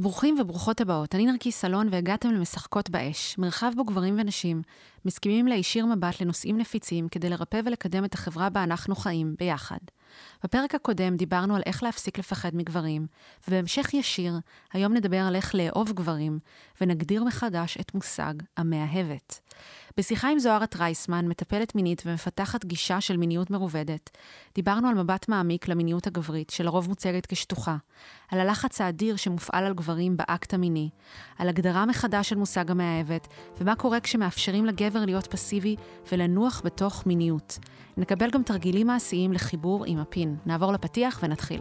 ברוכים וברוכות הבאות, אני נרקי סלון והגעתם למשחקות באש, מרחב בו גברים ונשים מסכימים להישיר מבט לנושאים נפיצים כדי לרפא ולקדם את החברה בה אנחנו חיים ביחד. בפרק הקודם דיברנו על איך להפסיק לפחד מגברים, ובהמשך ישיר, היום נדבר על איך לאהוב גברים, ונגדיר מחדש את מושג המאהבת. בשיחה עם זוהרת רייסמן, מטפלת מינית ומפתחת גישה של מיניות מרובדת, דיברנו על מבט מעמיק למיניות הגברית, שלרוב מוצגת כשטוחה, על הלחץ האדיר שמופעל על גברים באקט המיני, על הגדרה מחדש של מושג המאהבת, ומה קורה כשמאפשרים לגבר להיות פסיבי ולנוח בתוך מיניות. נקבל גם תרגילים מעשיים לחיבור עם הפין. נעבור לפתיח ונתחיל.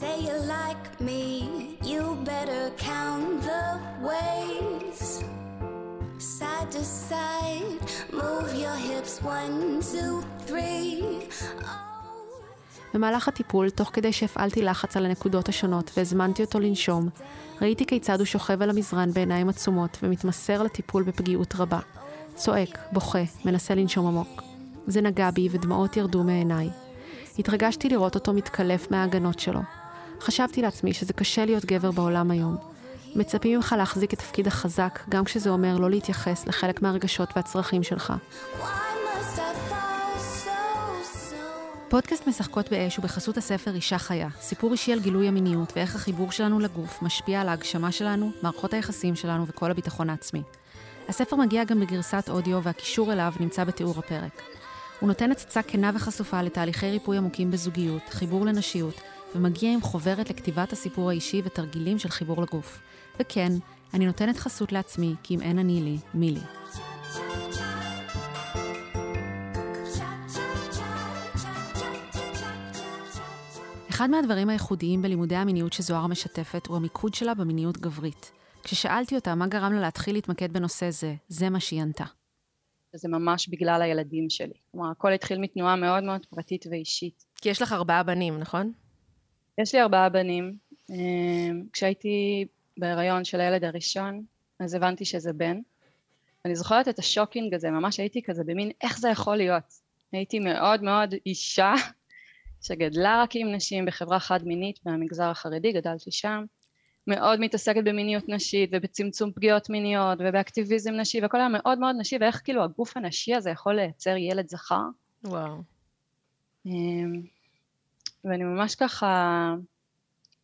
Say you like me, you better count the ways. To side, move your hips one, two, three. Oh. במהלך הטיפול, תוך כדי שהפעלתי לחץ על הנקודות השונות והזמנתי אותו לנשום, ראיתי כיצד הוא שוכב על המזרן בעיניים עצומות ומתמסר לטיפול בפגיעות רבה. צועק, בוכה, מנסה לנשום עמוק. זה נגע בי ודמעות ירדו מעיניי. התרגשתי לראות אותו מתקלף מההגנות שלו. חשבתי לעצמי שזה קשה להיות גבר בעולם היום. מצפים ממך להחזיק את תפקיד החזק, גם כשזה אומר לא להתייחס לחלק מהרגשות והצרכים שלך. פודקאסט משחקות באש הוא בחסות הספר אישה חיה, סיפור אישי על גילוי המיניות ואיך החיבור שלנו לגוף משפיע על ההגשמה שלנו, מערכות היחסים שלנו וכל הביטחון העצמי. הספר מגיע גם בגרסת אודיו והקישור אליו נמצא בתיאור הפרק. הוא נותן הצצה כנה וחשופה לתהליכי ריפוי עמוקים בזוגיות, חיבור לנשיות, ומגיע עם חוברת לכתיבת הסיפור האישי ותרגילים של חיבור לגוף. וכן, אני נותנת חסות לעצמי, כי אם אין אני לי, מי לי. אחד מהדברים הייחודיים בלימודי המיניות שזוהר משתפת הוא המיקוד שלה במיניות גברית. כששאלתי אותה מה גרם לה להתחיל להתמקד בנושא זה, זה מה שהיא ענתה. זה ממש בגלל הילדים שלי. כלומר, הכל התחיל מתנועה מאוד מאוד פרטית ואישית. כי יש לך ארבעה בנים, נכון? יש לי ארבעה בנים. אמ, כשהייתי בהיריון של הילד הראשון, אז הבנתי שזה בן. אני זוכרת את השוקינג הזה, ממש הייתי כזה במין, איך זה יכול להיות? הייתי מאוד מאוד אישה שגדלה רק עם נשים בחברה חד מינית מהמגזר החרדי, גדלתי שם, מאוד מתעסקת במיניות נשית ובצמצום פגיעות מיניות ובאקטיביזם נשי והכל היה מאוד מאוד נשי ואיך כאילו הגוף הנשי הזה יכול לייצר ילד זכר. וואו. אמ, ואני ממש ככה,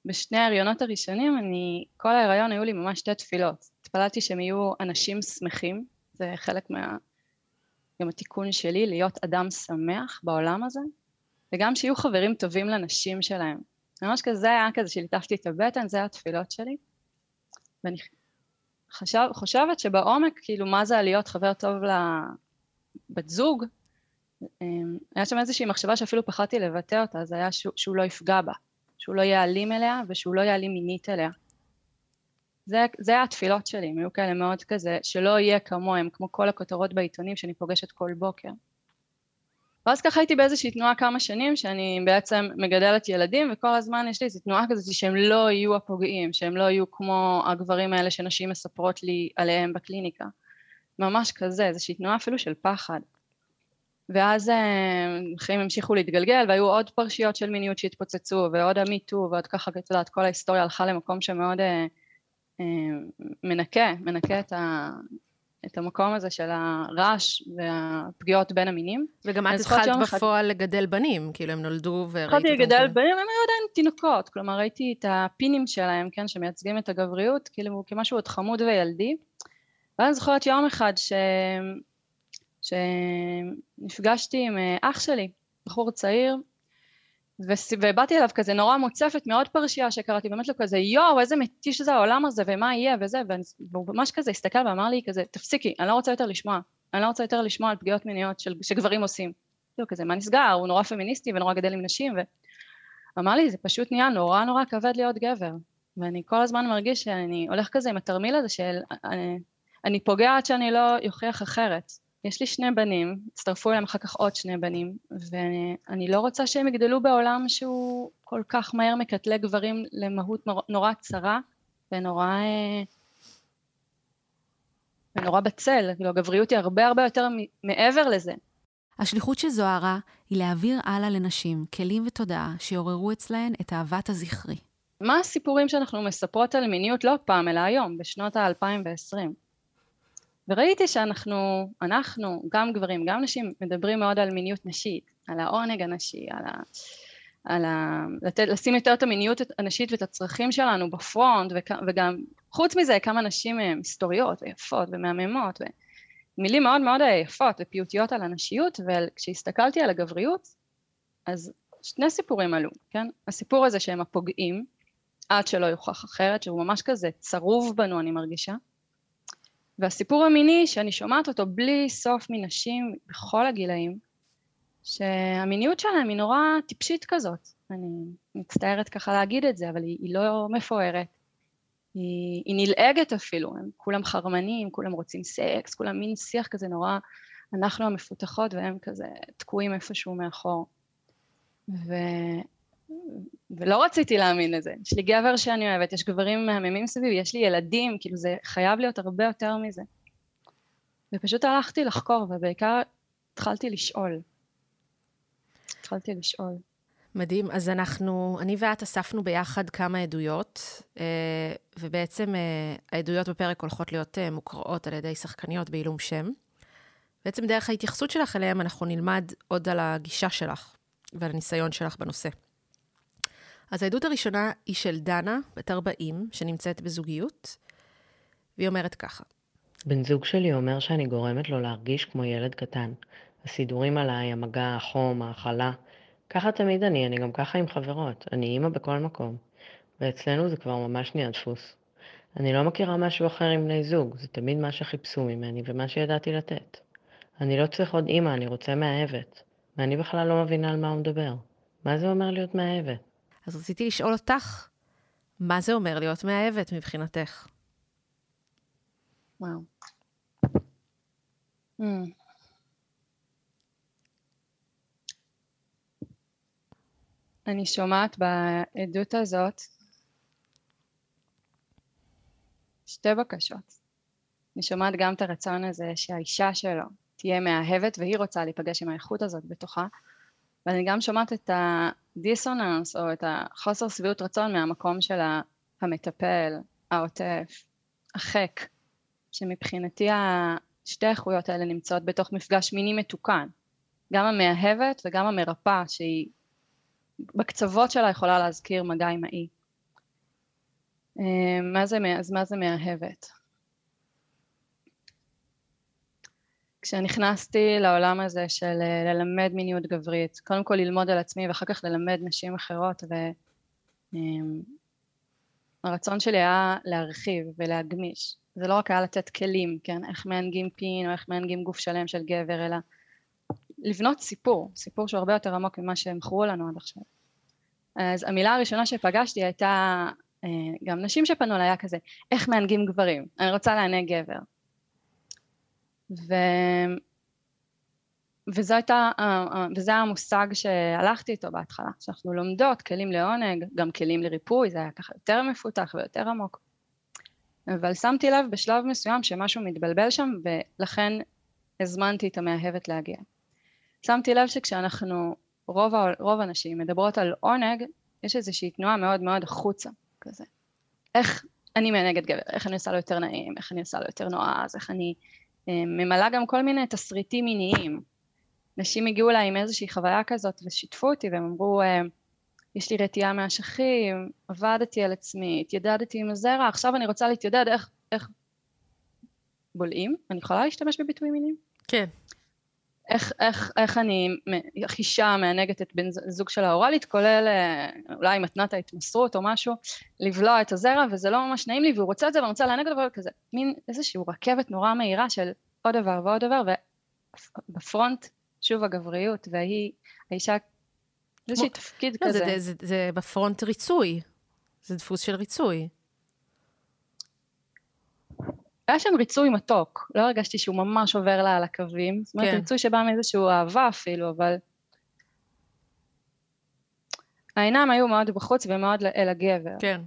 בשני ההריונות הראשונים, אני, כל ההריון היו לי ממש שתי תפילות. התפללתי שהם יהיו אנשים שמחים, זה חלק מה... גם התיקון שלי, להיות אדם שמח בעולם הזה. וגם שיהיו חברים טובים לנשים שלהם. ממש כזה היה כזה שליטפתי את הבטן, זה התפילות שלי. ואני חשב, חושבת שבעומק, כאילו, מה זה להיות חבר טוב לבת זוג, אמ, היה שם איזושהי מחשבה שאפילו פחדתי לבטא אותה, זה היה שהוא, שהוא לא יפגע בה, שהוא לא יעלים אליה ושהוא לא יעלים מינית אליה. זה, זה התפילות שלי, הם היו כאלה מאוד כזה, שלא יהיה כמוהם, כמו כל הכותרות בעיתונים שאני פוגשת כל בוקר. ואז ככה הייתי באיזושהי תנועה כמה שנים שאני בעצם מגדלת ילדים וכל הזמן יש לי איזו תנועה כזאת שהם לא יהיו הפוגעים, שהם לא יהיו כמו הגברים האלה שנשים מספרות לי עליהם בקליניקה. ממש כזה, איזושהי תנועה אפילו של פחד. ואז אה, החיים המשיכו להתגלגל והיו עוד פרשיות של מיניות שהתפוצצו ועוד המיטו ועוד ככה, את יודעת, כל ההיסטוריה הלכה למקום שמאוד אה, אה, מנקה, מנקה את, ה, את המקום הזה של הרעש והפגיעות בין המינים. וגם את התחלת בפועל אחד... לגדל בנים, כאילו הם נולדו וראית אותם. התחלתי לגדל בנים, הם היו עדיין תינוקות, כלומר ראיתי את הפינים שלהם, כן, שמייצגים את הגבריות, כאילו כמשהו עוד חמוד וילדי. ואני זוכרת יום אחד ש... שנפגשתי עם אה, אח שלי, בחור צעיר, ובאתי אליו כזה נורא מוצפת מעוד פרשייה שקראתי, באמת לו כזה יואו איזה מתיש זה העולם הזה ומה יהיה וזה, והוא ממש כזה הסתכל ואמר לי כזה תפסיקי, אני לא רוצה יותר לשמוע, אני לא רוצה יותר לשמוע על פגיעות מיניות של, שגברים עושים. כאילו כזה מה נסגר, הוא נורא פמיניסטי ונורא גדל עם נשים, ואמר לי זה פשוט נהיה נורא נורא כבד להיות גבר, ואני כל הזמן מרגיש שאני הולך כזה עם התרמיל הזה של אני, אני פוגע עד שאני לא אוכיח אחרת. יש לי שני בנים, הצטרפו אליהם אחר כך עוד שני בנים, ואני לא רוצה שהם יגדלו בעולם שהוא כל כך מהר מקטלג גברים למהות נורא, נורא צרה ונורא אה, ונורא בצל, כאילו הגבריות היא הרבה הרבה יותר מעבר לזה. השליחות של זוהרה היא להעביר הלאה לנשים כלים ותודעה שיעוררו אצלהן את אהבת הזכרי. מה הסיפורים שאנחנו מספרות על מיניות לא פעם, אלא היום, בשנות ה-2020? וראיתי שאנחנו, אנחנו, גם גברים, גם נשים, מדברים מאוד על מיניות נשית, על העונג הנשי, על ה... על ה... לתת, לשים יותר את המיניות הנשית ואת הצרכים שלנו בפרונט, וכ... וגם, חוץ מזה, כמה נשים היסטוריות ויפות ומהממות, ומילים מאוד מאוד יפות ופיוטיות על הנשיות, וכשהסתכלתי על הגבריות, אז שני סיפורים עלו, כן? הסיפור הזה שהם הפוגעים, עד שלא יוכח אחרת, שהוא ממש כזה צרוב בנו, אני מרגישה. והסיפור המיני, שאני שומעת אותו בלי סוף מנשים בכל הגילאים, שהמיניות שלהם היא נורא טיפשית כזאת. אני מצטערת ככה להגיד את זה, אבל היא, היא לא מפוארת. היא, היא נלעגת אפילו, הם כולם חרמנים, כולם רוצים סקס, כולם מין שיח כזה נורא, אנחנו המפותחות והם כזה תקועים איפשהו מאחור. ו... ולא רציתי להאמין לזה. יש לי גבר שאני אוהבת, יש גברים מהממים סביבי, יש לי ילדים, כאילו זה חייב להיות הרבה יותר מזה. ופשוט הלכתי לחקור, ובעיקר התחלתי לשאול. התחלתי לשאול. מדהים. אז אנחנו, אני ואת אספנו ביחד כמה עדויות, אה, ובעצם אה, העדויות בפרק הולכות להיות אה, מוקראות על ידי שחקניות בעילום שם. בעצם דרך ההתייחסות שלך אליהם אנחנו נלמד עוד על הגישה שלך ועל הניסיון שלך בנושא. אז העדות הראשונה היא של דנה, בת 40, שנמצאת בזוגיות, והיא אומרת ככה: בן זוג שלי אומר שאני גורמת לו להרגיש כמו ילד קטן. הסידורים עליי, המגע, החום, ההכלה. ככה תמיד אני, אני גם ככה עם חברות. אני אימא בכל מקום. ואצלנו זה כבר ממש נהיה דפוס. אני לא מכירה משהו אחר עם בני זוג, זה תמיד מה שחיפשו ממני ומה שידעתי לתת. אני לא צריך עוד אימא, אני רוצה מאהבת. ואני בכלל לא מבינה על מה הוא מדבר. מה זה אומר להיות מאהבת? אז רציתי לשאול אותך, מה זה אומר להיות מאהבת מבחינתך? וואו. Mm. אני שומעת בעדות הזאת שתי בקשות. אני שומעת גם את הרצון הזה שהאישה שלו תהיה מאהבת והיא רוצה להיפגש עם האיכות הזאת בתוכה, ואני גם שומעת את הדיסוננס או את החוסר שביעות רצון מהמקום של המטפל, העוטף, החק, שמבחינתי שתי האיכויות האלה נמצאות בתוך מפגש מיני מתוקן, גם המאהבת וגם המרפאה שהיא בקצוות שלה יכולה להזכיר מגע עם האי. אה, מה זה, אז מה זה מאהבת? כשנכנסתי לעולם הזה של אה, ללמד מיניות גברית, קודם כל ללמוד על עצמי ואחר כך ללמד נשים אחרות והרצון אמ, שלי היה להרחיב ולהגמיש, זה לא רק היה לתת כלים, כן, איך מענגים פין או איך מענגים גוף שלם של גבר, אלא לבנות סיפור, סיפור שהוא הרבה יותר עמוק ממה שהם מכרו לנו עד עכשיו. אז המילה הראשונה שפגשתי הייתה, אה, גם נשים שפנו אליי היה כזה, איך מענגים גברים, אני רוצה לענג גבר. ו... וזה, הייתה, אה, אה, וזה היה המושג שהלכתי איתו בהתחלה, שאנחנו לומדות כלים לעונג, גם כלים לריפוי, זה היה ככה יותר מפותח ויותר עמוק. אבל שמתי לב בשלב מסוים שמשהו מתבלבל שם ולכן הזמנתי את המאהבת להגיע. שמתי לב שכשאנחנו, רוב, רוב הנשים מדברות על עונג, יש איזושהי תנועה מאוד מאוד החוצה כזה. איך אני מענגת גבר, איך אני עושה לו יותר נעים, איך אני עושה לו יותר נועז, איך אני ממלאה גם כל מיני תסריטים מיניים. נשים הגיעו אליי עם איזושהי חוויה כזאת ושיתפו אותי והם אמרו אה, יש לי רתיעה מהאשכים, עבדתי על עצמי, התיידדתי עם הזרע, עכשיו אני רוצה להתיידד איך, איך בולעים? אני יכולה להשתמש בביטויים מיניים? כן. איך, איך, איך אני, איך אישה מענגת את בן זוג של האוראלית, כולל אה, אולי מתנת ההתמסרות או משהו, לבלוע את הזרע, וזה לא ממש נעים לי, והוא רוצה את זה, ואני רוצה לענג אותו, כזה, מין איזושהי רכבת נורא מהירה של עוד דבר ועוד דבר, ובפרונט, שוב הגבריות, והיא, האישה איזשהי תפקיד לא, כזה. זה, זה, זה, זה בפרונט ריצוי. זה דפוס של ריצוי. היה שם ריצוי מתוק, לא הרגשתי שהוא ממש עובר לה על הקווים. זאת אומרת, כן. ריצוי שבא מאיזשהו אהבה אפילו, אבל... העיניים היו מאוד בחוץ ומאוד אל הגבר. כן.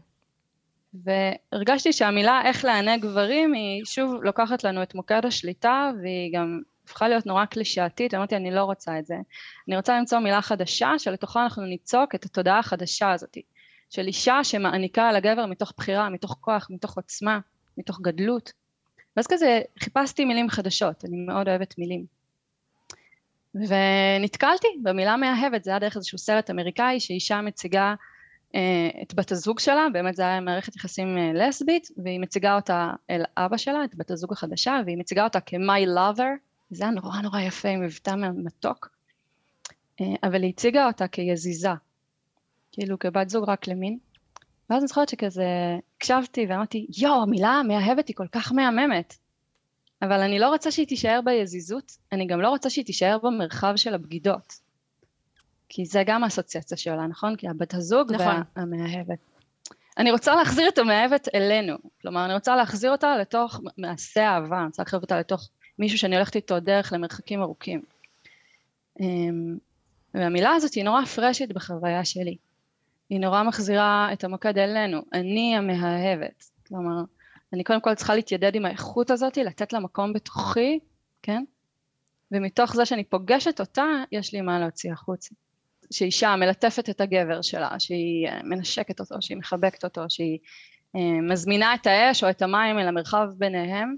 והרגשתי שהמילה איך לענג גברים היא שוב לוקחת לנו את מוקד השליטה והיא גם הפכה להיות נורא קלישאתית, אמרתי אני לא רוצה את זה. אני רוצה למצוא מילה חדשה שלתוכה אנחנו ניצוק את התודעה החדשה הזאת, של אישה שמעניקה על הגבר מתוך בחירה, מתוך כוח, מתוך עוצמה, מתוך גדלות. ואז כזה חיפשתי מילים חדשות, אני מאוד אוהבת מילים. ונתקלתי במילה מאהבת, זה היה דרך איזשהו סרט אמריקאי שאישה מציגה אה, את בת הזוג שלה, באמת זה היה מערכת יחסים אה, לסבית, והיא מציגה אותה אל אבא שלה, את בת הזוג החדשה, והיא מציגה אותה כ-my lover, זה היה נורא נורא יפה עם מבטא מתוק, אה, אבל היא הציגה אותה כיזיזה, כאילו כבת זוג רק למין, ואז אני זוכרת שכזה הקשבתי ואמרתי, יואו, המילה מאהבת היא כל כך מהממת, אבל אני לא רוצה שהיא תישאר ביזיזות, אני גם לא רוצה שהיא תישאר במרחב של הבגידות. כי זה גם האסוציאציה שעולה, נכון? כי הבת הזוג נכון. והמאהבת. אני רוצה להחזיר את המאהבת אלינו, כלומר אני רוצה להחזיר אותה לתוך מעשה אהבה, אני רוצה להחזיר אותה לתוך מישהו שאני הולכת איתו דרך למרחקים ארוכים. אמ, והמילה הזאת היא נורא פרשית בחוויה שלי. היא נורא מחזירה את המוקד אלינו, אני המאהבת. כלומר, אני קודם כל צריכה להתיידד עם האיכות הזאת, לתת לה מקום בתוכי, כן? ומתוך זה שאני פוגשת אותה, יש לי מה להוציא החוצה. שאישה מלטפת את הגבר שלה, שהיא אה, מנשקת אותו, שהיא מחבקת אותו, שהיא אה, מזמינה את האש או את המים אל המרחב ביניהם,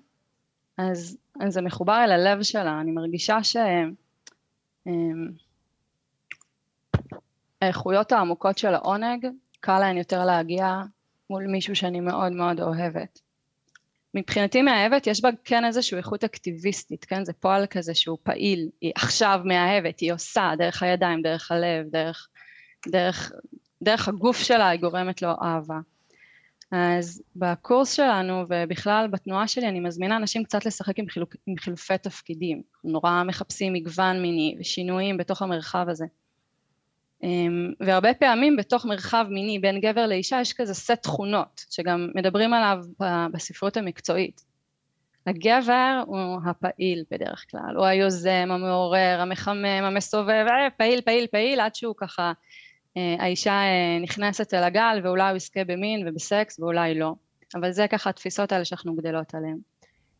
אז, אז זה מחובר אל הלב שלה, אני מרגישה שהאיכויות אה, העמוקות של העונג, קל להן יותר להגיע מול מישהו שאני מאוד מאוד אוהבת. מבחינתי מאהבת יש בה כן איזושהי איכות אקטיביסטית, כן? זה פועל כזה שהוא פעיל, היא עכשיו מאהבת, היא עושה דרך הידיים, דרך הלב, דרך, דרך, דרך הגוף שלה היא גורמת לו אהבה. אז בקורס שלנו ובכלל בתנועה שלי אני מזמינה אנשים קצת לשחק עם, חילוק, עם חילופי תפקידים, נורא מחפשים מגוון מיני ושינויים בתוך המרחב הזה. אמ, והרבה פעמים בתוך מרחב מיני בין גבר לאישה יש כזה סט תכונות שגם מדברים עליו בספרות המקצועית. הגבר הוא הפעיל בדרך כלל, הוא היוזם, המעורר, המחמם, המסובב, אה, פעיל פעיל פעיל עד שהוא ככה אה, האישה אה, נכנסת אל הגל ואולי הוא יזכה במין ובסקס ואולי לא, אבל זה ככה התפיסות האלה שאנחנו גדלות עליהן.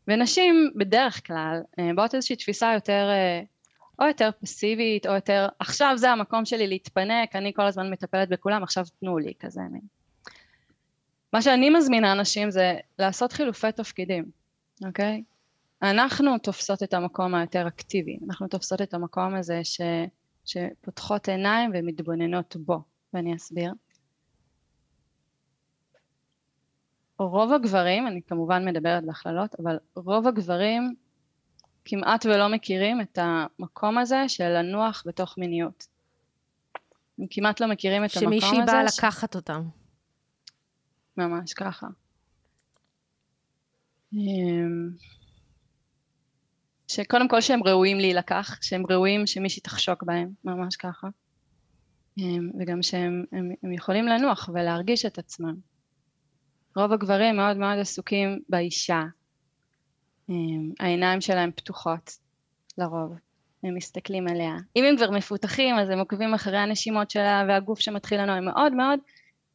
ונשים בדרך כלל באות איזושהי תפיסה יותר או יותר פסיבית, או יותר, עכשיו זה המקום שלי להתפנק, אני כל הזמן מטפלת בכולם, עכשיו תנו לי, כזה מין. מה שאני מזמינה אנשים זה לעשות חילופי תפקידים, אוקיי? אנחנו תופסות את המקום היותר אקטיבי, אנחנו תופסות את המקום הזה ש, שפותחות עיניים ומתבוננות בו, ואני אסביר. רוב הגברים, אני כמובן מדברת בהכללות, אבל רוב הגברים כמעט ולא מכירים את המקום הזה של לנוח בתוך מיניות. הם כמעט לא מכירים את המקום הזה. שמישהי באה לקחת אותם. ממש ככה. אמ, שקודם כל שהם ראויים להילקח, שהם ראויים שמישהי תחשוק בהם, ממש ככה. אמ, וגם שהם הם, הם יכולים לנוח ולהרגיש את עצמם. רוב הגברים מאוד מאוד עסוקים באישה, העיניים שלהם פתוחות לרוב, הם מסתכלים עליה. אם הם כבר מפותחים אז הם עוקבים אחרי הנשימות שלה והגוף שמתחיל לנו, הם מאוד מאוד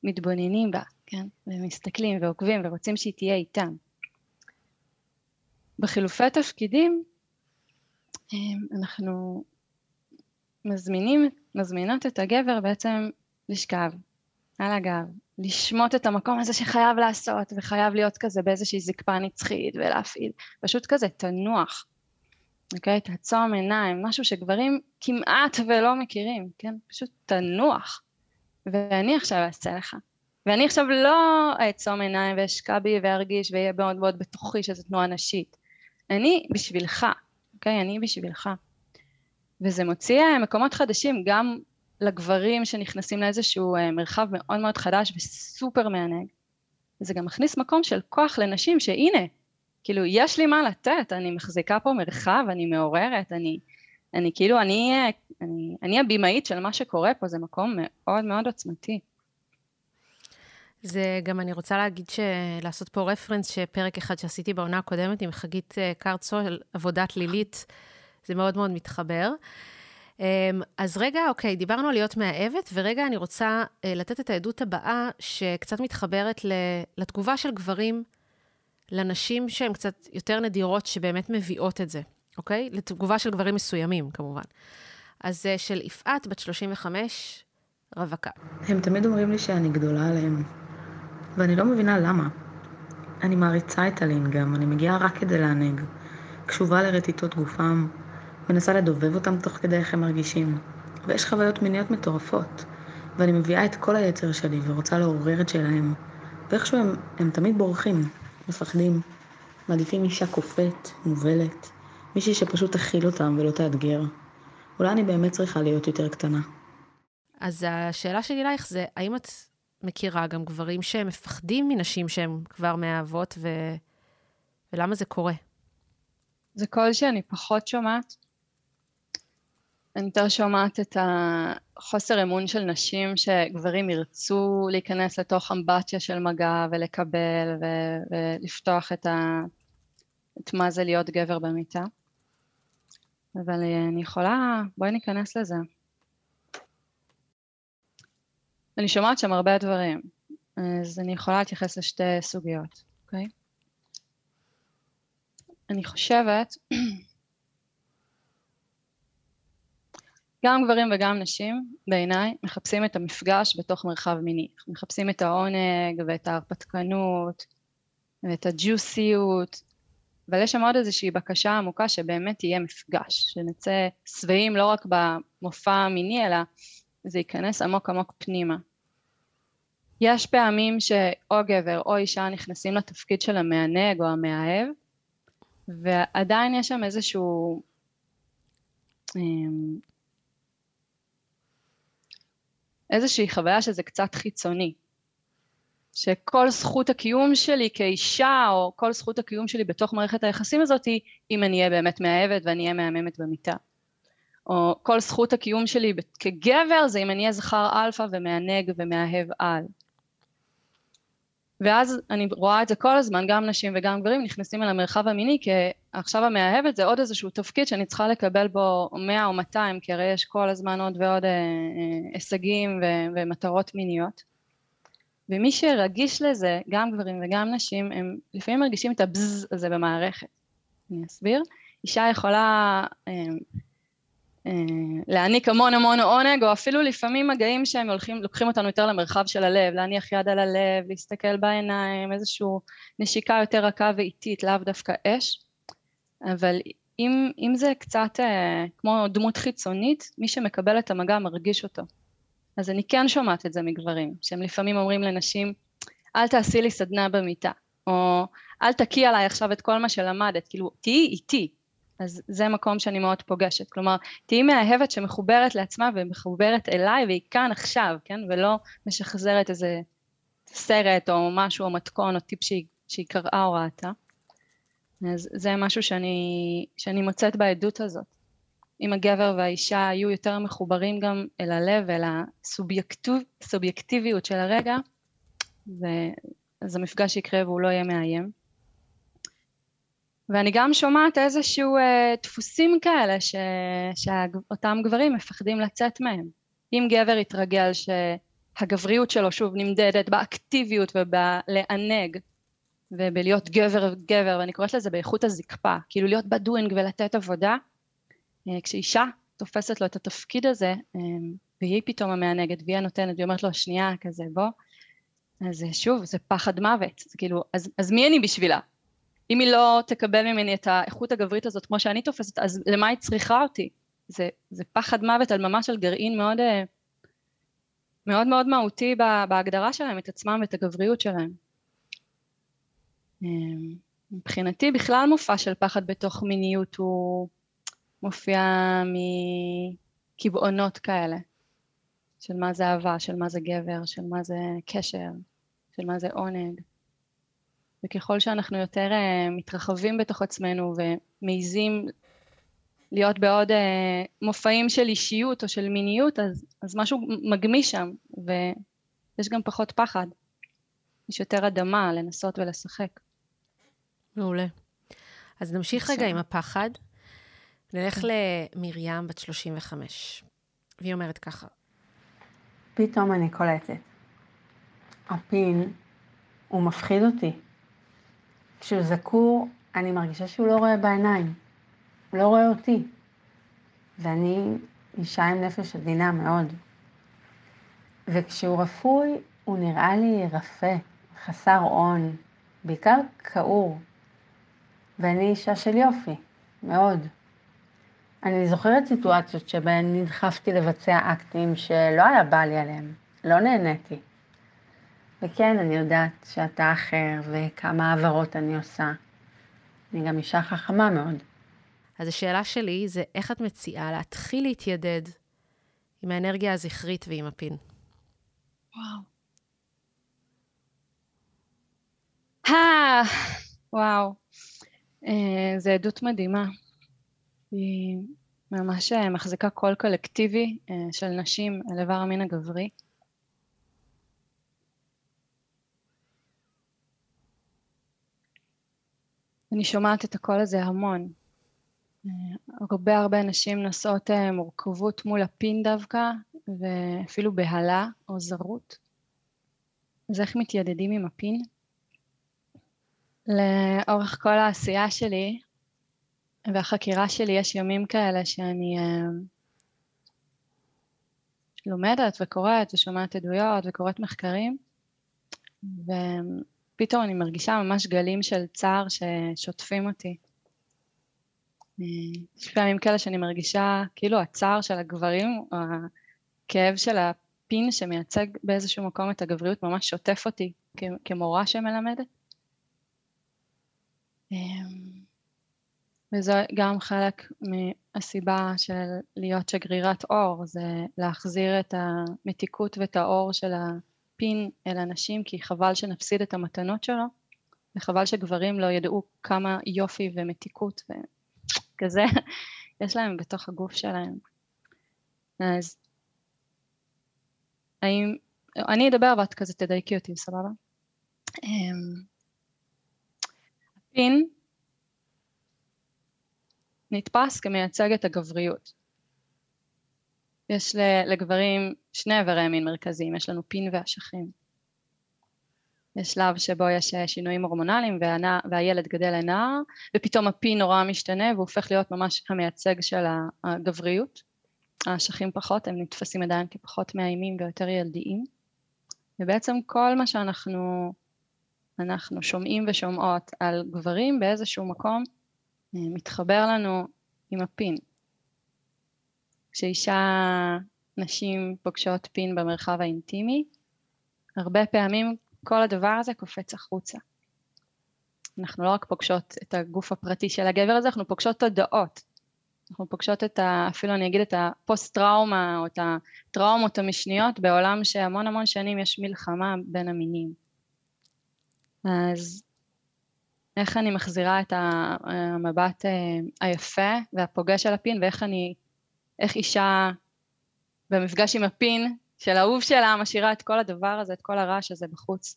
מתבוננים בה, כן? ומסתכלים ועוקבים ורוצים שהיא תהיה איתם. בחילופי תפקידים אמ, אנחנו מזמינים, מזמינות את הגבר בעצם לשכב על הגב, לשמוט את המקום הזה שחייב לעשות וחייב להיות כזה באיזושהי זקפה נצחית ולהפעיל, פשוט כזה תנוח, אוקיי? תעצום עיניים, משהו שגברים כמעט ולא מכירים, כן? פשוט תנוח, ואני עכשיו אעשה לך. ואני עכשיו לא אעצום עיניים ואשקע בי וארגיש ואהיה מאוד מאוד בתוכי שזו תנועה נשית. אני בשבילך, אוקיי? אני בשבילך. וזה מוציא מקומות חדשים גם לגברים שנכנסים לאיזשהו אה, מרחב מאוד מאוד חדש וסופר מענג. זה גם מכניס מקום של כוח לנשים שהנה, כאילו יש לי מה לתת, אני מחזיקה פה מרחב, אני מעוררת, אני, אני כאילו, אני, אני, אני הבימאית של מה שקורה פה, זה מקום מאוד מאוד עוצמתי. זה גם, אני רוצה להגיד, לעשות פה רפרנס, שפרק אחד שעשיתי בעונה הקודמת עם חגית אה, קרצו, על עבודת לילית, זה מאוד מאוד מתחבר. אז רגע, אוקיי, דיברנו על להיות מאהבת, ורגע אני רוצה אה, לתת את העדות הבאה, שקצת מתחברת לתגובה של גברים לנשים שהן קצת יותר נדירות, שבאמת מביאות את זה, אוקיי? לתגובה של גברים מסוימים, כמובן. אז אה, של יפעת, בת 35, רווקה. הם תמיד אומרים לי שאני גדולה עליהם, ואני לא מבינה למה. אני מעריצה את אלין גם, אני מגיעה רק כדי לענג. קשובה לרטיטות גופם, מנסה לדובב אותם תוך כדי איך הם מרגישים. ויש חוויות מיניות מטורפות, ואני מביאה את כל היצר שלי ורוצה לעורר את שלהם. ואיכשהו הם, הם תמיד בורחים, מפחדים, מעדיפים אישה קופאת, מובלת, מישהי שפשוט תכיל אותם ולא תאתגר. אולי אני באמת צריכה להיות יותר קטנה. אז השאלה שלי אלייך זה, האם את מכירה גם גברים שהם מפחדים מנשים שהם כבר מאהבות, ו... ולמה זה קורה? זה קול שאני פחות שומעת. אני יותר שומעת את החוסר אמון של נשים שגברים ירצו להיכנס לתוך אמבטיה של מגע ולקבל ו- ולפתוח את, ה- את מה זה להיות גבר במיטה. אבל אני יכולה, בואי ניכנס לזה. אני שומעת שם הרבה דברים, אז אני יכולה להתייחס לשתי סוגיות, אוקיי? אני חושבת, גם גברים וגם נשים, בעיניי, מחפשים את המפגש בתוך מרחב מיני. מחפשים את העונג ואת ההרפתקנות ואת הג'וסיות, אבל יש שם עוד איזושהי בקשה עמוקה שבאמת יהיה מפגש, שנצא שבעים לא רק במופע המיני, אלא זה ייכנס עמוק עמוק פנימה. יש פעמים שאו גבר או אישה נכנסים לתפקיד של המענג או המאהב, ועדיין יש שם איזשהו איזושהי חוויה שזה קצת חיצוני. שכל זכות הקיום שלי כאישה, או כל זכות הקיום שלי בתוך מערכת היחסים הזאת, היא אם אני אהיה באמת מאהבת ואני אהיה מהממת במיטה. או כל זכות הקיום שלי כגבר זה אם אני אהיה זכר אלפא ומענג ומאהב על. ואז אני רואה את זה כל הזמן, גם נשים וגם גברים נכנסים אל המרחב המיני, כי עכשיו המאהבת זה עוד איזשהו תפקיד שאני צריכה לקבל בו 100 או 200, כי הרי יש כל הזמן עוד ועוד אה, אה, הישגים ו- ומטרות מיניות. ומי שרגיש לזה, גם גברים וגם נשים, הם לפעמים מרגישים את הבזז הזה במערכת. אני אסביר. אישה יכולה אה, להעניק המון המון עונג, או אפילו לפעמים מגעים שהם הולכים, לוקחים אותנו יותר למרחב של הלב, להניח יד על הלב, להסתכל בעיניים, איזושהי נשיקה יותר רכה ואיטית, לאו דווקא אש. אבל אם, אם זה קצת אה, כמו דמות חיצונית, מי שמקבל את המגע מרגיש אותו. אז אני כן שומעת את זה מגברים, שהם לפעמים אומרים לנשים, אל תעשי לי סדנה במיטה, או אל תקיא עליי עכשיו את כל מה שלמדת, כאילו, תהיי איתי. אז זה מקום שאני מאוד פוגשת. כלומר, תהיי מאהבת שמחוברת לעצמה ומחוברת אליי והיא כאן עכשיו, כן? ולא משחזרת איזה סרט או משהו או מתכון או טיפ שהיא, שהיא קראה או ראתה. אז זה משהו שאני, שאני מוצאת בעדות הזאת. אם הגבר והאישה היו יותר מחוברים גם אל הלב ואל הסובייקטיביות של הרגע, אז המפגש יקרה והוא לא יהיה מאיים. ואני גם שומעת איזשהו אה, דפוסים כאלה ש, שאותם גברים מפחדים לצאת מהם. אם גבר יתרגל שהגבריות שלו שוב נמדדת באקטיביות ובלענג ובלהיות גבר גבר, ואני קוראת לזה באיכות הזקפה, כאילו להיות בדואינג ולתת עבודה, אה, כשאישה תופסת לו את התפקיד הזה, אה, והיא פתאום המענגת, והיא הנותנת, והיא אומרת לו, שנייה, כזה, בוא, אז שוב, זה פחד מוות, זה כאילו, אז, אז מי אני בשבילה? אם היא לא תקבל ממני את האיכות הגברית הזאת כמו שאני תופסת, אז למה היא צריכה אותי? זה, זה פחד מוות על ממש על גרעין מאוד אה, מאוד מאוד מהותי בהגדרה שלהם, את עצמם ואת הגבריות שלהם. מבחינתי בכלל מופע של פחד בתוך מיניות הוא מופיע מקבעונות כאלה, של מה זה אהבה, של מה זה גבר, של מה זה קשר, של מה זה עונג. וככל שאנחנו יותר uh, מתרחבים בתוך עצמנו ומעיזים להיות בעוד uh, מופעים של אישיות או של מיניות, אז, אז משהו מגמיש שם, ויש גם פחות פחד. יש יותר אדמה לנסות ולשחק. מעולה. אז נמשיך רגע עם הפחד. נלך למרים בת 35, והיא אומרת ככה. פתאום אני קולטת. הפין, הוא מפחיד אותי. כשהוא זקור, אני מרגישה שהוא לא רואה בעיניים. הוא לא רואה אותי. ואני אישה עם נפש עדינה מאוד. וכשהוא רפוי, הוא נראה לי רפה, חסר און, בעיקר כעור. ואני אישה של יופי, מאוד. אני זוכרת סיטואציות שבהן נדחפתי לבצע אקטים שלא היה בא לי עליהם, לא נהניתי. וכן, אני יודעת שאתה אחר וכמה העברות אני עושה. אני גם אישה חכמה מאוד. אז השאלה שלי זה איך את מציעה להתחיל להתיידד עם האנרגיה הזכרית ועם הפין? וואו. אה, וואו. אה, זו עדות מדהימה. היא ממש אה, מחזיקה קול קולקטיבי אה, של נשים אל איבר המין הגברי. אני שומעת את הקול הזה המון. הרבה הרבה נשים נושאות מורכבות מול הפין דווקא, ואפילו בהלה או זרות. אז איך מתיידדים עם הפין? לאורך כל העשייה שלי והחקירה שלי יש ימים כאלה שאני אה, לומדת וקוראת ושומעת עדויות וקוראת מחקרים ופתאום אני מרגישה ממש גלים של צער ששוטפים אותי. אה, יש פעמים כאלה שאני מרגישה כאילו הצער של הגברים או הכאב של הפין שמייצג באיזשהו מקום את הגבריות ממש שוטף אותי כמורה שמלמדת. אמ, וזה גם חלק מהסיבה של להיות שגרירת אור, זה להחזיר את המתיקות ואת האור של הפין אל הנשים, כי חבל שנפסיד את המתנות שלו, וחבל שגברים לא ידעו כמה יופי ומתיקות וכזה יש להם בתוך הגוף שלהם. אז האם, אני אדבר ואת כזה תדייקי אותי, סבבה? אמ, הפין נתפס כמייצג את הגבריות. יש לגברים שני איברי מין מרכזיים, יש לנו פין ואשכים. יש שלב שבו יש שינויים הורמונליים והנע, והילד גדל לנער ופתאום הפין נורא משתנה והוא הופך להיות ממש המייצג של הגבריות. האשכים פחות, הם נתפסים עדיין כפחות מאיימים ויותר ילדיים ובעצם כל מה שאנחנו אנחנו שומעים ושומעות על גברים באיזשהו מקום אה, מתחבר לנו עם הפין. כשאישה, נשים פוגשות פין במרחב האינטימי, הרבה פעמים כל הדבר הזה קופץ החוצה. אנחנו לא רק פוגשות את הגוף הפרטי של הגבר הזה, אנחנו פוגשות תודעות. אנחנו פוגשות את ה... אפילו אני אגיד את הפוסט טראומה או את הטראומות המשניות בעולם שהמון המון שנים יש מלחמה בין המינים. אז איך אני מחזירה את המבט אה, היפה והפוגש של הפין ואיך אני, איך אישה במפגש עם הפין של האהוב שלה משאירה את כל הדבר הזה, את כל הרעש הזה בחוץ.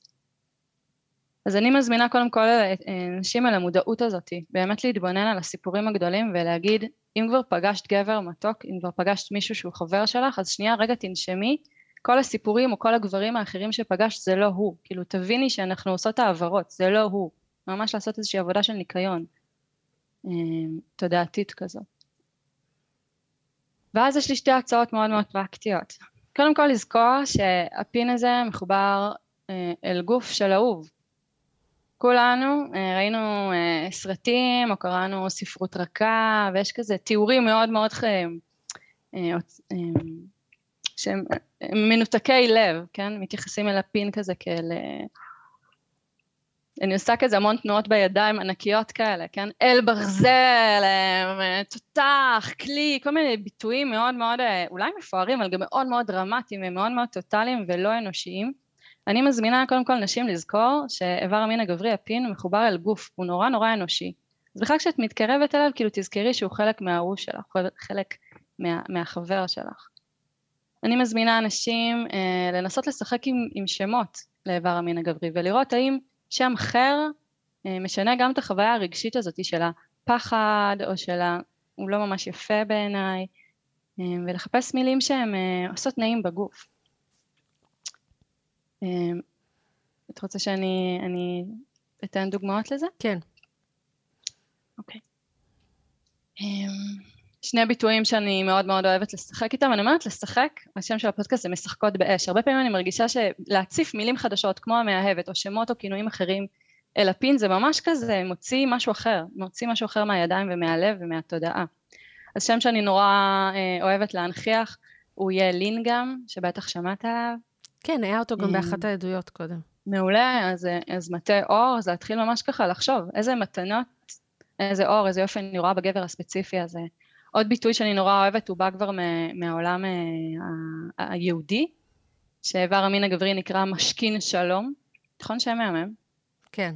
אז אני מזמינה קודם כל אה, נשים על המודעות הזאת, באמת להתבונן על הסיפורים הגדולים ולהגיד אם כבר פגשת גבר מתוק, אם כבר פגשת מישהו שהוא חבר שלך, אז שנייה רגע תנשמי, כל הסיפורים או כל הגברים האחרים שפגשת זה לא הוא, כאילו תביני שאנחנו עושות העברות, זה לא הוא, ממש לעשות איזושהי עבודה של ניקיון אה, תודעתית כזאת. ואז יש לי שתי הצעות מאוד מאוד פרקטיות. קודם כל לזכור שהפין הזה מחובר אה, אל גוף של אהוב. כולנו אה, ראינו סרטים או קראנו ספרות רכה ויש כזה תיאורים מאוד מאוד שהם מנותקי לב, כן? מתייחסים אל הפין כזה כאל אני עושה כזה המון תנועות בידיים ענקיות כאלה, כן? אל ברזל, אה, תותח, כלי, כל מיני ביטויים מאוד מאוד אה, אולי מפוארים, אבל גם מאוד מאוד דרמטיים ומאוד מאוד טוטאליים ולא אנושיים. אני מזמינה קודם כל נשים לזכור שאיבר המין הגברי, הפין, מחובר אל גוף, הוא נורא נורא אנושי. אז בכלל כשאת מתקרבת אליו, כאילו תזכרי שהוא חלק מהאהוב שלך, חלק מה, מהחבר שלך. אני מזמינה אנשים אה, לנסות לשחק עם, עם שמות לאיבר המין הגברי ולראות האם שם אחר אה, משנה גם את החוויה הרגשית הזאת של הפחד או של הוא לא ממש יפה בעיניי, אה, ולחפש מילים שהן אה, עושות נעים בגוף. את רוצה שאני אני אתן דוגמאות לזה? כן. אוקיי. שני ביטויים שאני מאוד מאוד אוהבת לשחק איתם, אני אומרת לשחק, השם של הפודקאסט זה משחקות באש. הרבה פעמים אני מרגישה שלהציף מילים חדשות כמו המאהבת או שמות או כינויים אחרים אל הפין זה ממש כזה מוציא משהו אחר, מוציא משהו אחר מהידיים ומהלב ומהתודעה. אז שם שאני נורא אה, אוהבת להנכיח הוא יהיה לינגאם, שבטח שמעת עליו. כן, היה אותו גם באחת העדויות קודם. מעולה, אז, אז מטה אור, זה להתחיל ממש ככה לחשוב איזה מתנות, איזה אור, איזה יופי אני רואה בגבר הספציפי הזה. עוד ביטוי שאני נורא אוהבת, הוא בא כבר מהעולם אה, היהודי, שאיבר המין הגברי נקרא משכין שלום. נכון שם מהמם? כן.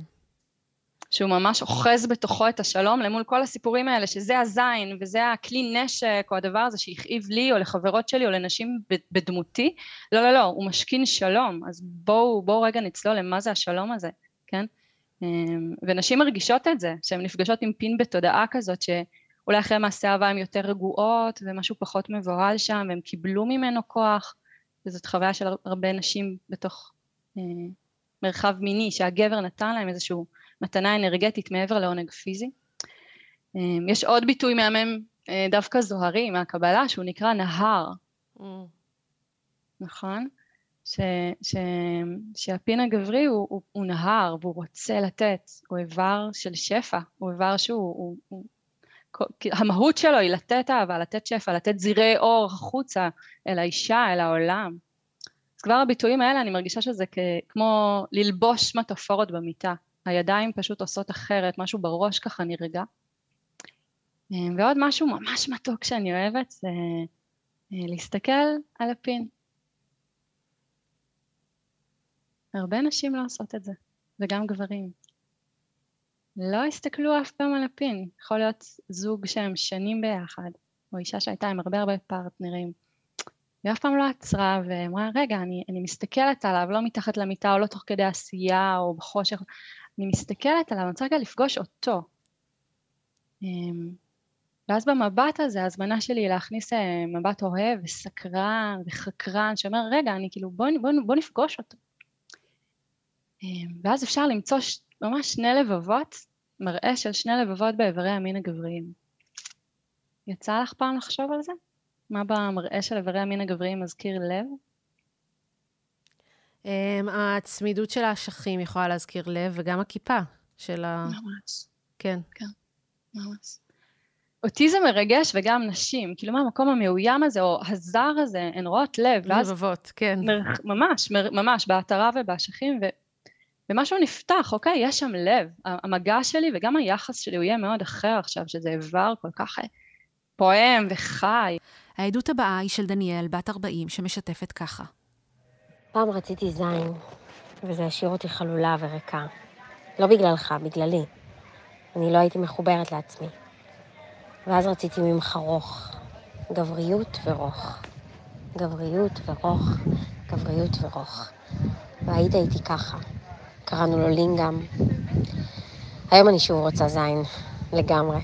שהוא ממש אוחז בתוכו את השלום למול כל הסיפורים האלה, שזה הזין וזה הכלי נשק או הדבר הזה שהכאיב לי או לחברות שלי או לנשים בדמותי. לא, לא, לא, הוא משכין שלום, אז בואו, בואו רגע נצלול למה זה השלום הזה, כן? אמ, ונשים מרגישות את זה, שהן נפגשות עם פין בתודעה כזאת, שאולי אחרי מעשה אהבה הן יותר רגועות ומשהו פחות מבוהל שם, והם קיבלו ממנו כוח, וזאת חוויה של הרבה נשים בתוך אה, מרחב מיני, שהגבר נתן להם איזושהי מתנה אנרגטית מעבר לעונג פיזי. אמ, יש עוד ביטוי מהמם אה, דווקא זוהרי מהקבלה שהוא נקרא נהר. Mm. נכון? ש, ש, שהפין הגברי הוא, הוא, הוא נהר והוא רוצה לתת, הוא איבר של שפע, הוא איבר שהוא, הוא, הוא, המהות שלו היא לתת אהבה, לתת שפע, לתת זירי אור החוצה אל האישה, אל העולם. אז כבר הביטויים האלה אני מרגישה שזה כמו ללבוש מטאפורות במיטה. הידיים פשוט עושות אחרת, משהו בראש ככה נרגע. ועוד משהו ממש מתוק שאני אוהבת זה אה, להסתכל על הפין. הרבה נשים לא עושות את זה, וגם גברים. לא הסתכלו אף פעם על הפין. יכול להיות זוג שהם שנים ביחד, או אישה שהייתה עם הרבה הרבה פרטנרים. היא אף פעם לא עצרה ואמרה, רגע, אני, אני מסתכלת עליו, לא מתחת למיטה או לא תוך כדי עשייה או בחושך, אני מסתכלת עליו, אני רוצה רגע לפגוש אותו. אמ, ואז במבט הזה, ההזמנה שלי היא להכניס אה, מבט אוהב וסקרן וחקרן, שאומר, רגע, אני כאילו, בוא, בוא, בוא נפגוש אותו. אמ, ואז אפשר למצוא. ממש שני לבבות, מראה של שני לבבות באיברי המין הגבריים. יצא לך פעם לחשוב על זה? מה במראה של איברי המין הגבריים מזכיר לב? Um, הצמידות של האשכים יכולה להזכיר לב, וגם הכיפה של ה... ממש. כן. כן, ממש. אותי זה מרגש וגם נשים, כאילו מה המקום המאוים הזה, או הזר הזה, הן רואות לב, ואז... לבבות, כן. מר, ממש, מר, ממש, בעטרה ובאשכים, ו, ומשהו נפתח, אוקיי, יש שם לב. המגע שלי וגם היחס שלי הוא יהיה מאוד אחר עכשיו, שזה איבר כל כך אה, פועם וחי. העדות הבאה היא של דניאל, בת 40, שמשתפת ככה. פעם רציתי זין, וזה השאיר אותי חלולה וריקה. לא בגללך, בגללי. אני לא הייתי מחוברת לעצמי. ואז רציתי ממך רוך. גבריות ורוך. גבריות ורוך, גבריות ורוך. והיית איתי ככה. קראנו לו לינגאם. היום אני שוב רוצה זין, לגמרי.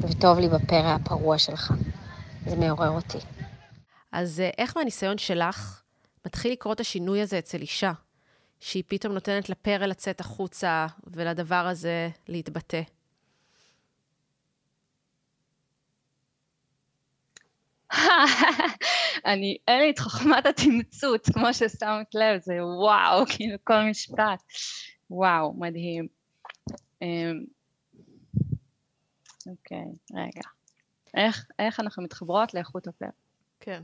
וטוב לי בפרא הפרוע שלך. זה מעורר אותי. אז אה, איך מהניסיון שלך מתחיל לקרות השינוי הזה אצל אישה, שהיא פתאום נותנת לפרא לצאת החוצה ולדבר הזה להתבטא? אני, אין לי את חוכמת התמצות, כמו ששמת לב, זה וואו, כאילו כל משפט. וואו, מדהים. אמ, אוקיי, רגע. איך, איך אנחנו מתחברות לאיכות הפרק? כן.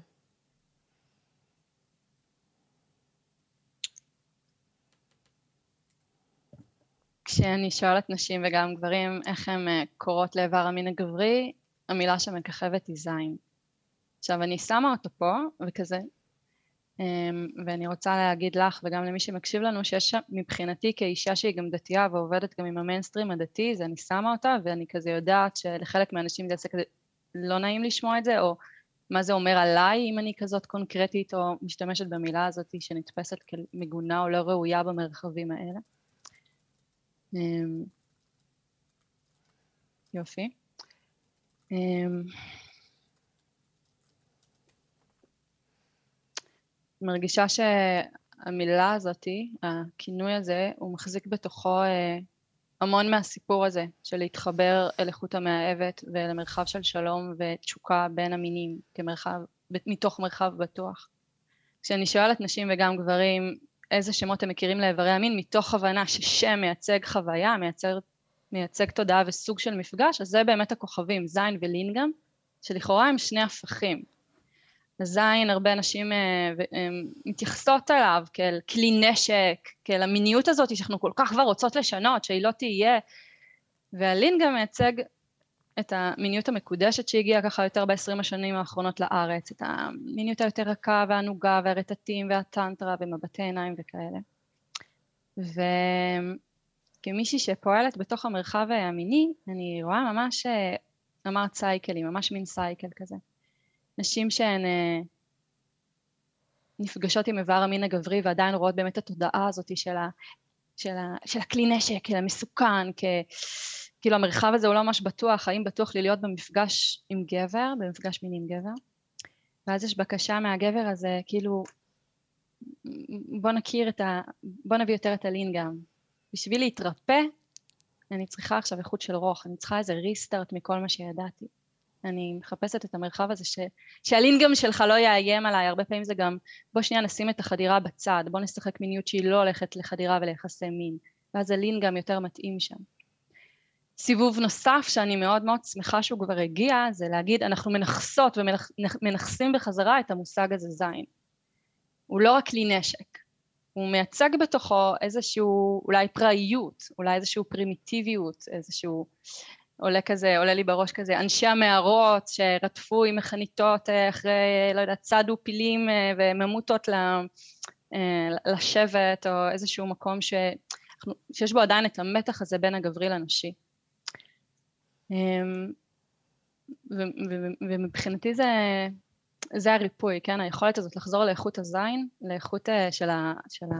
כשאני שואלת נשים וגם גברים איך הן אה, קוראות לאיבר המין הגברי, המילה שמככבת היא זין. עכשיו אני שמה אותו פה וכזה, אמ, ואני רוצה להגיד לך וגם למי שמקשיב לנו שיש מבחינתי כאישה שהיא גם דתייה ועובדת גם עם המיינסטרים הדתי, אז אני שמה אותה ואני כזה יודעת שלחלק מהאנשים זה כזה לא נעים לשמוע את זה, או מה זה אומר עליי אם אני כזאת קונקרטית או משתמשת במילה הזאת שנתפסת כמגונה או לא ראויה במרחבים האלה. אמ, יופי. מרגישה שהמילה הזאתי, הכינוי הזה, הוא מחזיק בתוכו אה, המון מהסיפור הזה של להתחבר אל איכות המאהבת ולמרחב של שלום ותשוקה בין המינים כמרחב, מתוך מרחב בטוח. כשאני שואלת נשים וגם גברים איזה שמות הם מכירים לאיברי המין מתוך הבנה ששם מייצג חוויה, מייצג, מייצג תודעה וסוג של מפגש, אז זה באמת הכוכבים, זין ולינגאם, שלכאורה הם שני הפכים. הזין, הרבה נשים אה, מתייחסות אליו כאל כלי נשק, כאל המיניות הזאת שאנחנו כל כך כבר רוצות לשנות, שהיא לא תהיה, והלינגה מייצג את המיניות המקודשת שהגיעה ככה יותר בעשרים השנים האחרונות לארץ, את המיניות היותר רכה והענוגה והרטטים והטנטרה ומבטי עיניים וכאלה. וכמישהי שפועלת בתוך המרחב המיני, אני רואה ממש, אה, אמרת סייקלים, ממש מין סייקל כזה. נשים שהן אה, נפגשות עם איבר המין הגברי ועדיין רואות באמת את התודעה הזאת של, ה, של, ה, של הכלי נשק, של המסוכן, כ... כאילו המרחב הזה הוא לא ממש בטוח, האם בטוח לי להיות במפגש עם גבר, במפגש מיני עם גבר, ואז יש בקשה מהגבר הזה, כאילו, בוא נכיר את ה... בוא נביא יותר את הלין גם. בשביל להתרפא, אני צריכה עכשיו איכות של רוך, אני צריכה איזה ריסטארט מכל מה שידעתי. אני מחפשת את המרחב הזה ש... שהלינגאם שלך לא יאיים עליי, הרבה פעמים זה גם בוא שנייה נשים את החדירה בצד, בוא נשחק מיניות שהיא לא הולכת לחדירה וליחסי מין, ואז הלינגאם יותר מתאים שם. סיבוב נוסף שאני מאוד מאוד שמחה שהוא כבר הגיע זה להגיד אנחנו מנכסות ומנכסים בחזרה את המושג הזה זין. הוא לא רק כלי נשק, הוא מייצג בתוכו איזשהו אולי פראיות, אולי איזשהו פרימיטיביות, איזשהו עולה כזה, עולה לי בראש כזה אנשי המערות שרדפו עם מחניתות אה, אחרי, לא יודעת, צדו פילים אה, וממוטות אה, לשבט או איזשהו מקום ש, שיש בו עדיין את המתח הזה בין הגברי לנשי. אמ, ומבחינתי זה, זה הריפוי, כן, היכולת הזאת לחזור לאיכות הזין, לאיכות של, ה, של, ה,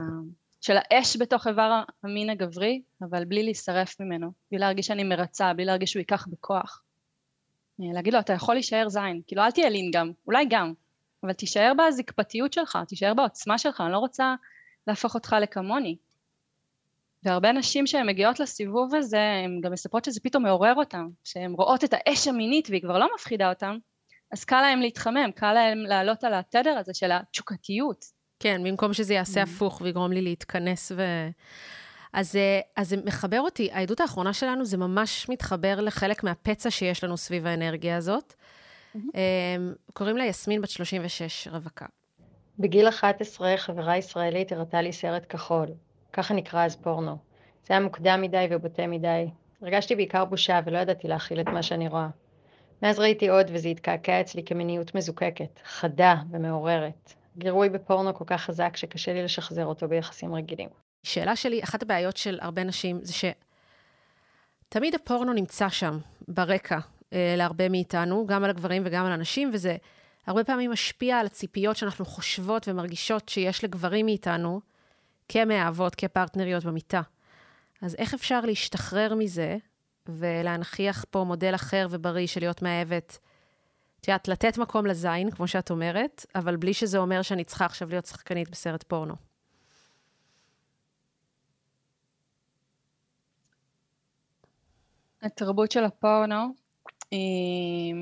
של האש בתוך איבר המין הגברי, אבל בלי להישרף ממנו, בלי להרגיש שאני מרצה, בלי להרגיש שהוא ייקח בכוח. אה, להגיד לו, אתה יכול להישאר זין, כאילו אל תהיה לין גם, אולי גם, אבל תישאר בזקפתיות שלך, תישאר בעוצמה שלך, אני לא רוצה להפוך אותך לכמוני. והרבה נשים שהן מגיעות לסיבוב הזה, הן גם מספרות שזה פתאום מעורר אותן, שהן רואות את האש המינית והיא כבר לא מפחידה אותן, אז קל להן להתחמם, קל להן לעלות על התדר הזה של התשוקתיות, כן, במקום שזה יעשה mm. הפוך ויגרום לי להתכנס ו... אז, אה, אז זה מחבר אותי, העדות האחרונה שלנו זה ממש מתחבר לחלק מהפצע שיש לנו סביב האנרגיה הזאת. Mm-hmm. קוראים לה יסמין בת 36, רווקה. בגיל 11 חברה ישראלית הראתה לי סרט כחול, ככה נקרא אז פורנו. זה היה מוקדם מדי ובוטה מדי. הרגשתי בעיקר בושה ולא ידעתי להכיל את מה שאני רואה. מאז ראיתי עוד וזה התקעקע אצלי כמיניות מזוקקת, חדה ומעוררת. גירוי בפורנו כל כך חזק שקשה לי לשחזר אותו ביחסים רגילים. שאלה שלי, אחת הבעיות של הרבה נשים זה שתמיד הפורנו נמצא שם, ברקע, אה, להרבה מאיתנו, גם על הגברים וגם על הנשים, וזה הרבה פעמים משפיע על הציפיות שאנחנו חושבות ומרגישות שיש לגברים מאיתנו, כמאהבות, כפרטנריות במיטה. אז איך אפשר להשתחרר מזה ולהנכיח פה מודל אחר ובריא של להיות מאהבת את יודעת, לתת מקום לזין, כמו שאת אומרת, אבל בלי שזה אומר שאני צריכה עכשיו להיות שחקנית בסרט פורנו. התרבות של הפורנו היא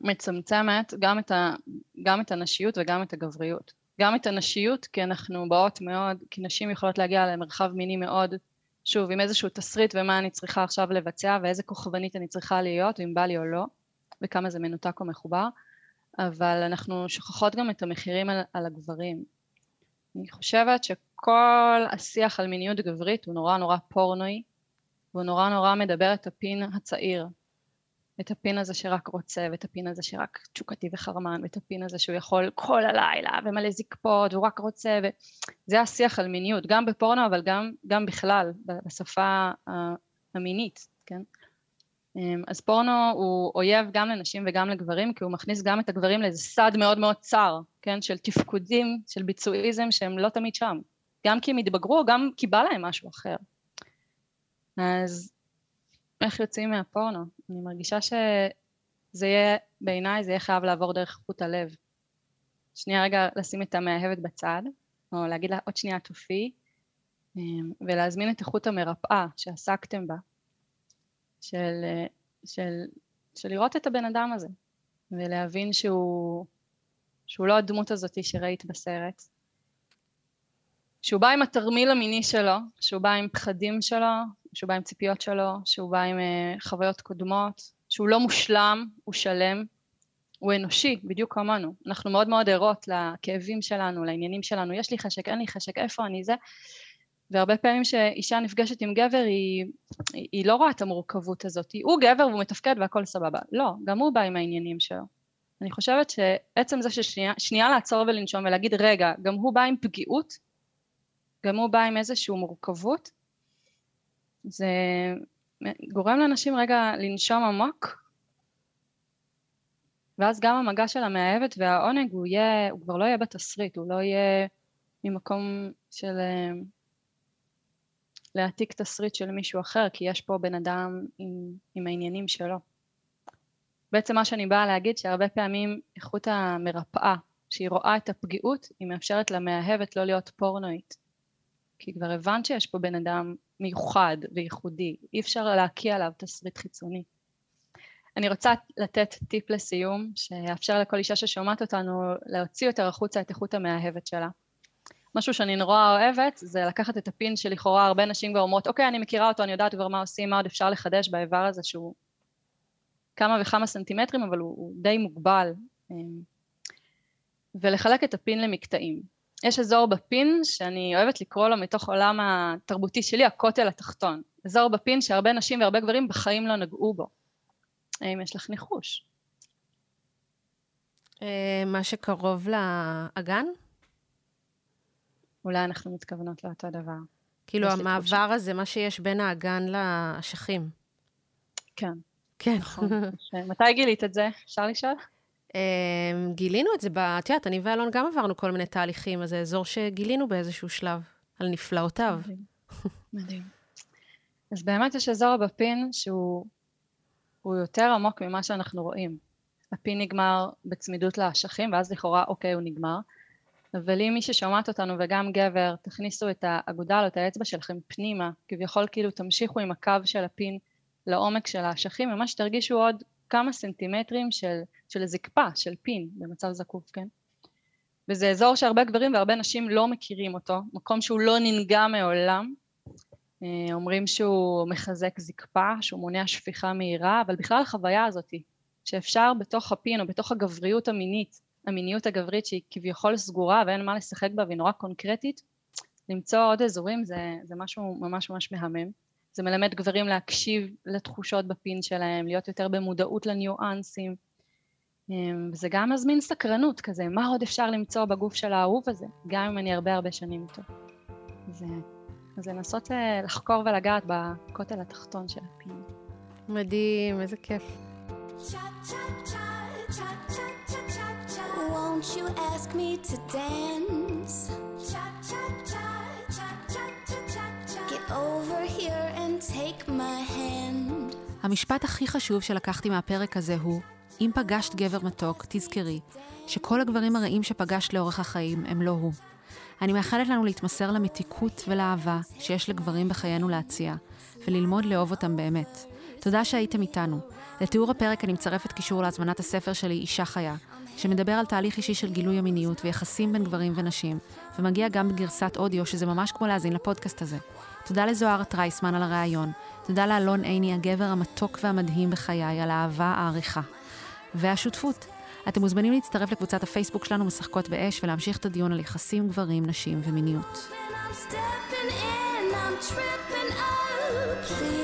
מצמצמת גם את, ה, גם את הנשיות וגם את הגבריות. גם את הנשיות, כי אנחנו באות מאוד, כי נשים יכולות להגיע למרחב מיני מאוד, שוב, עם איזשהו תסריט ומה אני צריכה עכשיו לבצע ואיזה כוכבנית אני צריכה להיות, אם בא לי או לא. וכמה זה מנותק או מחובר, אבל אנחנו שוכחות גם את המחירים על, על הגברים. אני חושבת שכל השיח על מיניות גברית הוא נורא נורא פורנואי, והוא נורא נורא מדבר את הפין הצעיר, את הפין הזה שרק רוצה, ואת הפין הזה שרק תשוקתי וחרמן, ואת הפין הזה שהוא יכול כל הלילה, ומלא זקפות, והוא רק רוצה, וזה השיח על מיניות, גם בפורנו, אבל גם, גם בכלל, בשפה המינית, כן? אמ, אז פורנו הוא אויב גם לנשים וגם לגברים כי הוא מכניס גם את הגברים לאיזה סד מאוד מאוד צר, כן, של תפקודים, של ביצועיזם שהם לא תמיד שם, גם כי הם התבגרו, גם כי בא להם משהו אחר. אז איך יוצאים מהפורנו? אני מרגישה זה יהיה, בעיניי זה יהיה חייב לעבור דרך חוט הלב. שנייה רגע לשים את המאהבת בצד, או להגיד לה עוד שנייה תופי, אמ, ולהזמין את החוט המרפאה שעסקתם בה, של, של, של לראות את הבן אדם הזה, ולהבין שהוא, שהוא לא הדמות הזאת שראית בסרט, שהוא בא עם התרמיל המיני שלו, שהוא בא עם פחדים שלו, שהוא בא עם ציפיות שלו, שהוא בא עם uh, חוויות קודמות, שהוא לא מושלם, הוא שלם, הוא אנושי, בדיוק כמונו. אנחנו מאוד מאוד ערות לכאבים שלנו, לעניינים שלנו, יש לי חשק, אין לי חשק, איפה אני זה, והרבה פעמים שאישה נפגשת עם גבר היא, היא, היא לא רואה את המורכבות הזאת, הוא גבר והוא מתפקד והכל סבבה, לא, גם הוא בא עם העניינים שלו. אני חושבת שעצם זה ששנייה לעצור ולנשום ולהגיד רגע, גם הוא בא עם פגיעות, גם הוא בא עם איזושהי מורכבות, זה גורם לאנשים רגע לנשום עמוק, ואז גם המגע של המאהבת והעונג הוא יהיה, הוא כבר לא יהיה בתסריט, הוא לא יהיה ממקום של אה, להעתיק תסריט של מישהו אחר, כי יש פה בן אדם עם, עם העניינים שלו. בעצם מה שאני באה להגיד שהרבה פעמים איכות המרפאה, שהיא רואה את הפגיעות, היא מאפשרת למאהבת לא להיות פורנואית. כי כבר הבנת שיש פה בן אדם מיוחד וייחודי, אי אפשר להקיע עליו תסריט חיצוני. אני רוצה לתת טיפ לסיום, שיאפשר לכל אישה ששומעת אותנו להוציא יותר החוצה את איכות המאהבת שלה. משהו שאני נורא אוהבת זה לקחת את הפין שלכאורה הרבה נשים כבר אומרות אוקיי אני מכירה אותו אני יודעת כבר מה עושים מה עוד אפשר לחדש באיבר הזה שהוא כמה וכמה סנטימטרים אבל הוא, הוא די מוגבל אמ, ולחלק את הפין למקטעים יש אזור בפין שאני אוהבת לקרוא לו מתוך עולם התרבותי שלי הכותל התחתון אזור בפין שהרבה נשים והרבה גברים בחיים לא נגעו בו האם יש לך ניחוש? אה, מה שקרוב לאגן? אולי אנחנו מתכוונות לאותו דבר. כאילו המעבר הזה, מה שיש בין האגן לאשכים. כן. כן. נכון. מתי גילית את זה? אפשר לשאול? אמ, גילינו את זה, את יודעת, אני ואלון גם עברנו כל מיני תהליכים, אז זה אזור שגילינו באיזשהו שלב, על נפלאותיו. מדהים. אז באמת יש אזור בפין שהוא יותר עמוק ממה שאנחנו רואים. הפין נגמר בצמידות לאשכים, ואז לכאורה, אוקיי, הוא נגמר. אבל אם מי ששומעת אותנו וגם גבר, תכניסו את האגודל או את האצבע שלכם פנימה, כביכול כאילו תמשיכו עם הקו של הפין לעומק של האשכים, ממש תרגישו עוד כמה סנטימטרים של, של זקפה, של פין, במצב זקוף, כן? וזה אזור שהרבה גברים והרבה נשים לא מכירים אותו, מקום שהוא לא ננגע מעולם. אה, אומרים שהוא מחזק זקפה, שהוא מונע שפיכה מהירה, אבל בכלל החוויה הזאת, שאפשר בתוך הפין או בתוך הגבריות המינית המיניות הגברית שהיא כביכול סגורה ואין מה לשחק בה והיא נורא קונקרטית, למצוא עוד אזורים זה, זה משהו ממש ממש מהמם. זה מלמד גברים להקשיב לתחושות בפין שלהם, להיות יותר במודעות לניואנסים, אמ, וזה גם מזמין סקרנות כזה, מה עוד אפשר למצוא בגוף של האהוב הזה, גם אם אני הרבה הרבה שנים איתו. זה, אז לנסות אה, לחקור ולגעת בכותל התחתון של הפין. מדהים, איזה כיף. Won't you ask me to dance? Get over here and take my hand. המשפט הכי חשוב שלקחתי מהפרק הזה הוא, אם פגשת גבר מתוק, תזכרי שכל הגברים הרעים שפגשת לאורך החיים הם לא הוא. אני מאחלת לנו להתמסר למתיקות ולאהבה שיש לגברים בחיינו להציע, וללמוד לאהוב אותם באמת. תודה שהייתם איתנו. לתיאור הפרק אני מצרפת קישור להזמנת הספר שלי, אישה חיה, שמדבר על תהליך אישי של גילוי המיניות ויחסים בין גברים ונשים, ומגיע גם בגרסת אודיו, שזה ממש כמו להאזין לפודקאסט הזה. תודה לזוהר טרייסטמן על הראיון, תודה לאלון עיני, הגבר המתוק והמדהים בחיי, על האהבה, העריכה. והשותפות. אתם מוזמנים להצטרף לקבוצת הפייסבוק שלנו משחקות באש ולהמשיך את הדיון על יחסים, גברים, נשים ומיניות. In.